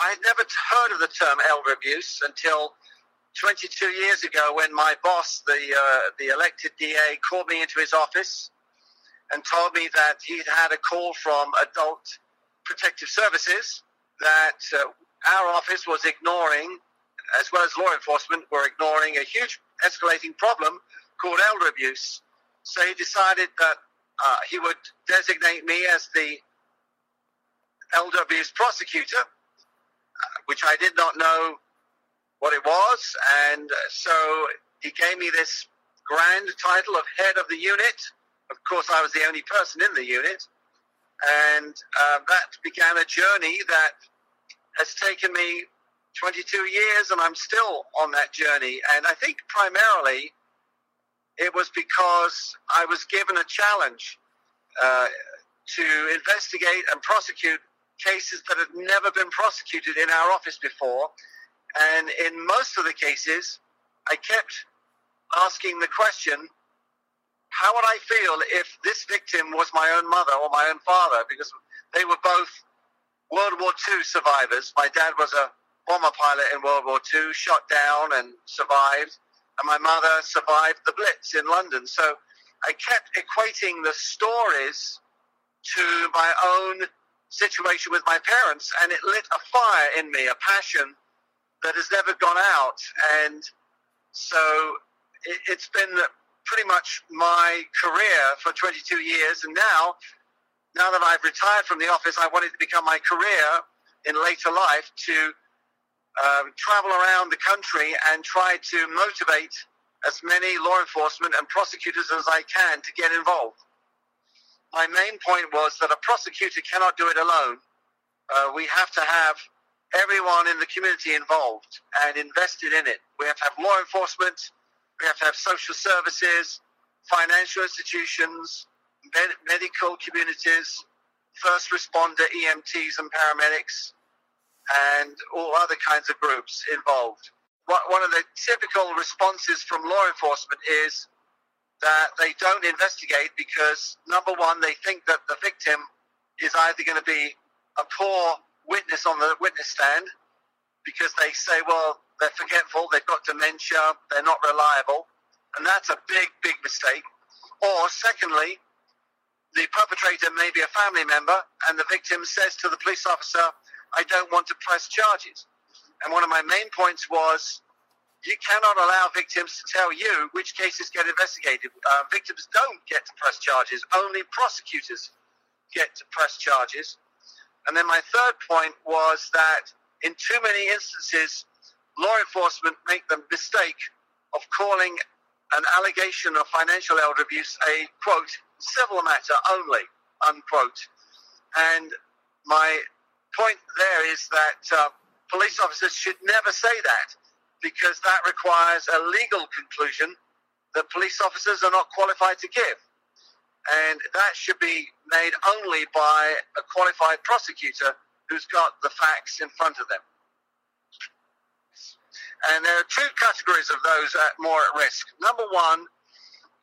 I had never heard of the term elder abuse until 22 years ago when my boss, the, uh, the elected DA, called me into his office and told me that he'd had a call from Adult Protective Services that uh, our office was ignoring, as well as law enforcement, were ignoring a huge escalating problem called elder abuse. So he decided that uh, he would designate me as the elder abuse prosecutor, which I did not know what it was. And so he gave me this grand title of head of the unit. Of course, I was the only person in the unit. And uh, that began a journey that has taken me 22 years, and I'm still on that journey. And I think primarily it was because I was given a challenge uh, to investigate and prosecute cases that had never been prosecuted in our office before. And in most of the cases, I kept asking the question how would I feel if this victim was my own mother or my own father? Because they were both World War II survivors. My dad was a bomber pilot in World War II, shot down and survived. And my mother survived the Blitz in London. So I kept equating the stories to my own situation with my parents, and it lit a fire in me, a passion that has never gone out. And so it, has been pretty much my career for 22 years. And now, now that I've retired from the office, I wanted to become my career in later life to um, travel around the country and try to motivate as many law enforcement and prosecutors as I can to get involved. My main point was that a prosecutor cannot do it alone. Uh, we have to have everyone in the community involved and invested in it. We have to have law enforcement, we have to have social services, financial institutions, med- medical communities, first responder EMTs and paramedics, and all other kinds of groups involved. One of the typical responses from law enforcement is that they don't investigate because, number one, they think that the victim is either going to be a poor witness on the witness stand because they say, well, they're forgetful, they've got dementia, they're not reliable. And that's a big, big mistake. Or, secondly, the perpetrator may be a family member and the victim says to the police officer, I don't want to press charges. And one of my main points was you cannot allow victims to tell you which cases get investigated. Uh, victims don't get to press charges, only prosecutors get to press charges. And then my third point was that in too many instances, law enforcement make the mistake of calling an allegation of financial elder abuse a quote civil matter only unquote. And my point there is that uh, police officers should never say that because that requires a legal conclusion that police officers are not qualified to give. And that should be made only by a qualified prosecutor who's got the facts in front of them. And there are two categories of those at more at risk. Number one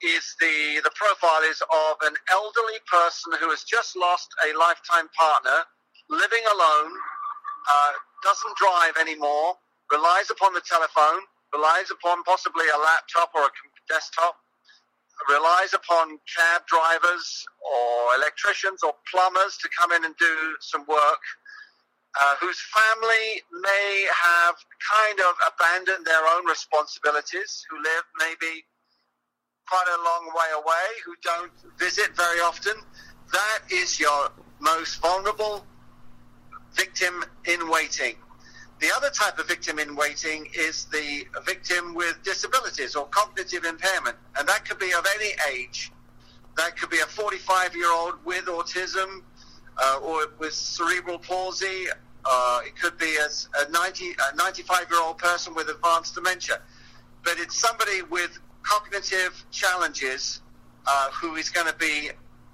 is the, the profile is of an elderly person who has just lost a lifetime partner, living alone, uh, doesn't drive anymore, relies upon the telephone, relies upon possibly a laptop or a desktop, relies upon cab drivers or electricians or plumbers to come in and do some work, uh, whose family may have kind of abandoned their own responsibilities, who live maybe quite a long way away, who don't visit very often. That is your most vulnerable victim in waiting. The other type of victim in waiting is the victim with disabilities or cognitive impairment, and that could be of any age. That could be a 45 year old with autism uh, or with cerebral palsy. Uh, it could be a, a 90, a 95 year old person with advanced dementia. But it's somebody with cognitive challenges uh, who is going to be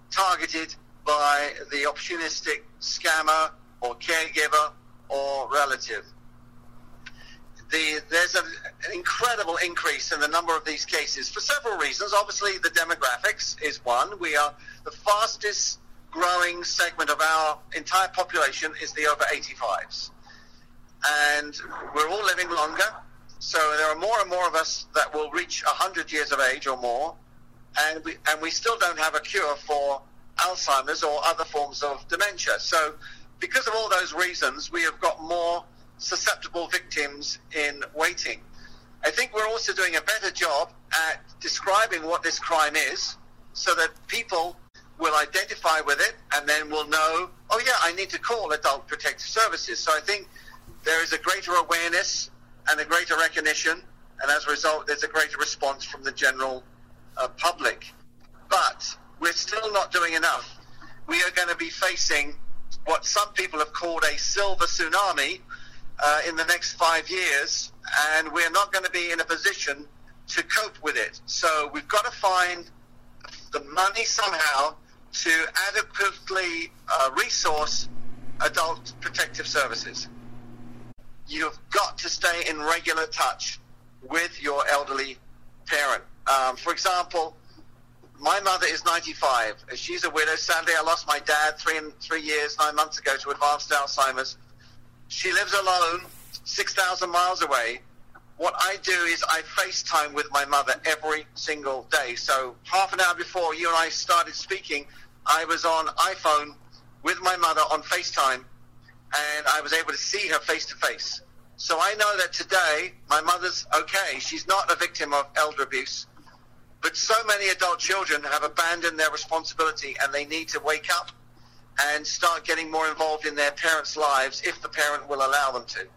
targeted by the opportunistic scammer or caregiver or relative. The, there's a, an incredible increase in the number of these cases for several reasons. Obviously, the demographics is one. We are the fastest growing segment of our entire population is the over 85s. and we're all living longer. So there are more and more of us that will reach 100 years of age or more, and we, and we still don't have a cure for Alzheimer's or other forms of dementia. So because of all those reasons, we have got more susceptible victims in waiting. I think we're also doing a better job at describing what this crime is so that people will identify with it and then will know, oh, yeah, I need to call Adult Protective Services. So I think there is a greater awareness and a greater recognition, and as a result, there's a greater response from the general uh, public. But we're still not doing enough. We are going to be facing what some people have called a silver tsunami uh, in the next five years, and we're not going to be in a position to cope with it. So we've got to find the money somehow to adequately uh, resource adult protective services. You've got to stay in regular touch with your elderly parent. Um, for example, my mother is 95. She's a widow. Sadly, I lost my dad three three years, nine months ago to advanced Alzheimer's. She lives alone, 6,000 miles away. What I do is I FaceTime with my mother every single day. So half an hour before you and I started speaking, I was on iPhone with my mother on FaceTime, and I was able to see her face to face. So I know that today my mother's okay. She's not a victim of elder abuse. But so many adult children have abandoned their responsibility and they need to wake up and start getting more involved in their parents' lives if the parent will allow them to.